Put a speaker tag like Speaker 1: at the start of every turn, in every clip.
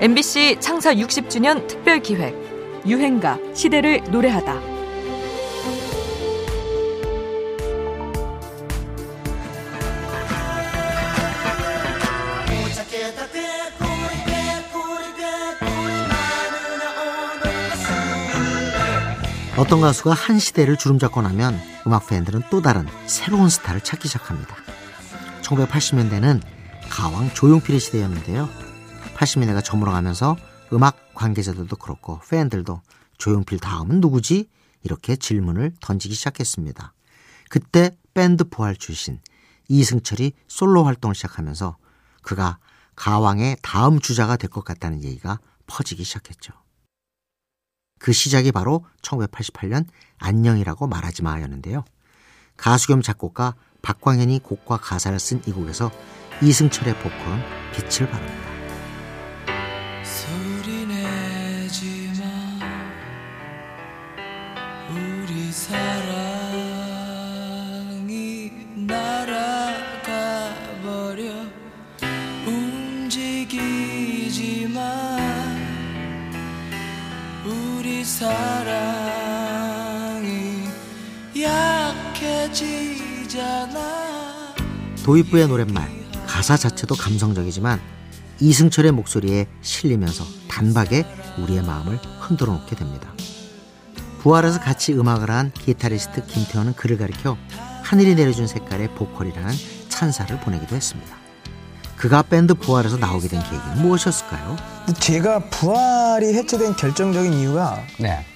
Speaker 1: MBC 창사 60주년 특별 기획 유행가 시대를 노래하다.
Speaker 2: 어떤 가수가 한 시대를 주름잡고 나면 음악 팬들은 또 다른 새로운 스타를 찾기 시작합니다. 1980년대는 가왕 조용필의 시대였는데요. 80년대가 저물어가면서 음악 관계자들도 그렇고 팬들도 조용필 다음은 누구지? 이렇게 질문을 던지기 시작했습니다. 그때 밴드 부활 출신 이승철이 솔로 활동을 시작하면서 그가 가왕의 다음 주자가 될 것 같다는 얘기가 퍼지기 시작했죠. 그 시작이 바로 1988년 안녕이라고 말하지 마였는데요. 가수 겸 작곡가 박광현이 곡과 가사를 쓴 이 곡에서 이승철의 보컬은 빛을 발합니다. 도입부의 노랫말, 가사 자체도 감성적이지만 이승철의 목소리에 실리면서 단박에 우리의 마음을 흔들어 놓게 됩니다. 부활에서 같이 음악을 한 기타리스트 김태원은 그를 가리켜 하늘이 내려준 색깔의 보컬이라는 찬사를 보내기도 했습니다. 그가 밴드 부활에서 나오게 된 계기는 무엇이었을까요?
Speaker 3: 제가 부활이 해체된 결정적인 이유가
Speaker 4: 네.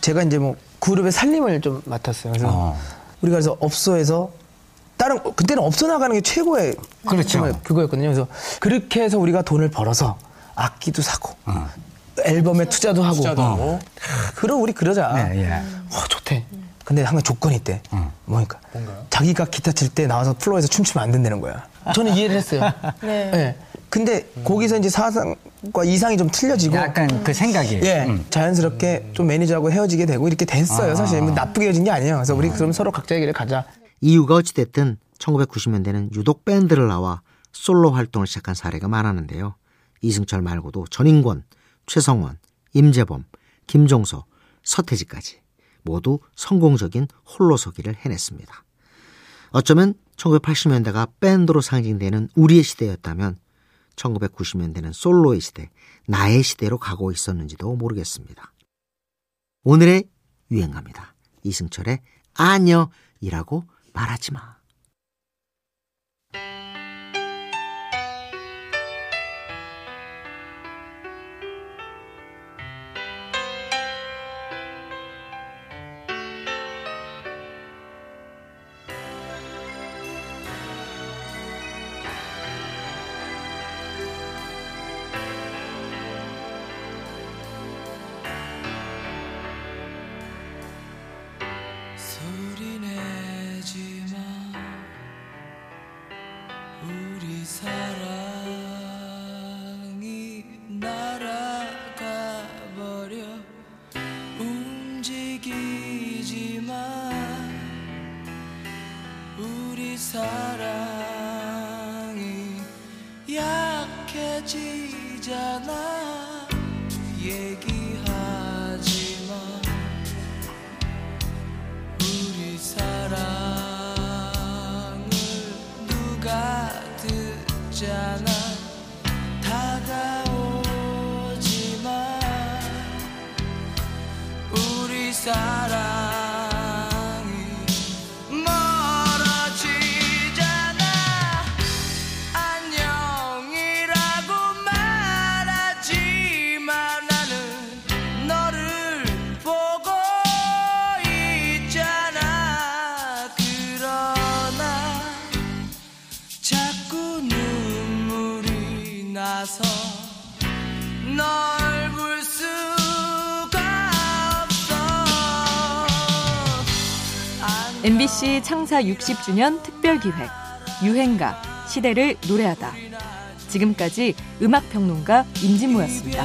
Speaker 3: 제가 이제 뭐 그룹의 살림을 좀 맡았어요. 그래서
Speaker 4: 어.
Speaker 3: 우리가 그래서 업소에서 다른 그때는 업소 나가는 게 최고의
Speaker 4: 그렇죠.
Speaker 3: 그거였거든요. 그래서 그렇게 해서 우리가 돈을 벌어서 악기도 사고
Speaker 4: 어.
Speaker 3: 앨범에 투자도 하고,
Speaker 4: 투자도 하고.
Speaker 3: 그럼 우리 그러자.
Speaker 4: 네, 예.
Speaker 3: 어, 좋대. 근데 한 가지 조건이 있대.
Speaker 4: 어.
Speaker 3: 뭐니까? 자기가 기타 칠 때 나와서 플로어에서 춤추면 안 된다는 거야. 저는 이해를 했어요. 네. 근데 거기서 이제 사상 과 이상이 좀 틀려지고
Speaker 4: 약간 그 생각이.
Speaker 3: 예,
Speaker 4: 음.
Speaker 3: 자연스럽게 좀 매니저하고 헤어지게 되고 이렇게 됐어요. 사실 뭐 나쁘게 헤어진 게 아니에요. 그래서 우리 그럼 서로 각자의 길을 가자.
Speaker 2: 이유가 어찌됐든 1990년대는 유독 밴드를 나와 솔로 활동을 시작한 사례가 많았는데요. 이승철 말고도 전인권, 최성원, 임재범, 김종서, 서태지까지 모두 성공적인 홀로서기를 해냈습니다. 어쩌면 1980년대가 밴드로 상징되는 우리의 시대였다면 1990년대는 솔로의 시대, 나의 시대로 가고 있었는지도 모르겠습니다. 오늘의 유행가입니다. 이승철의 아녀이라고 말하지 마.
Speaker 5: 사랑이 약해지잖아. 얘기하지 마 우리 사랑을 누가 듣잖아. 다가오지 마 우리 사랑 나서 널 볼 수가 없어
Speaker 1: MBC 창사 60주년 특별 기획 유행가 시대를 노래하다. 지금까지 음악 평론가 임진모였습니다.